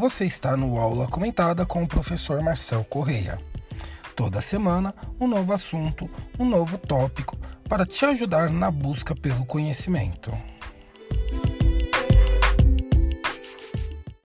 Você está no Aula Comentada com o professor Marcel Correia. Toda semana, um novo assunto, um novo tópico para te ajudar na busca pelo conhecimento.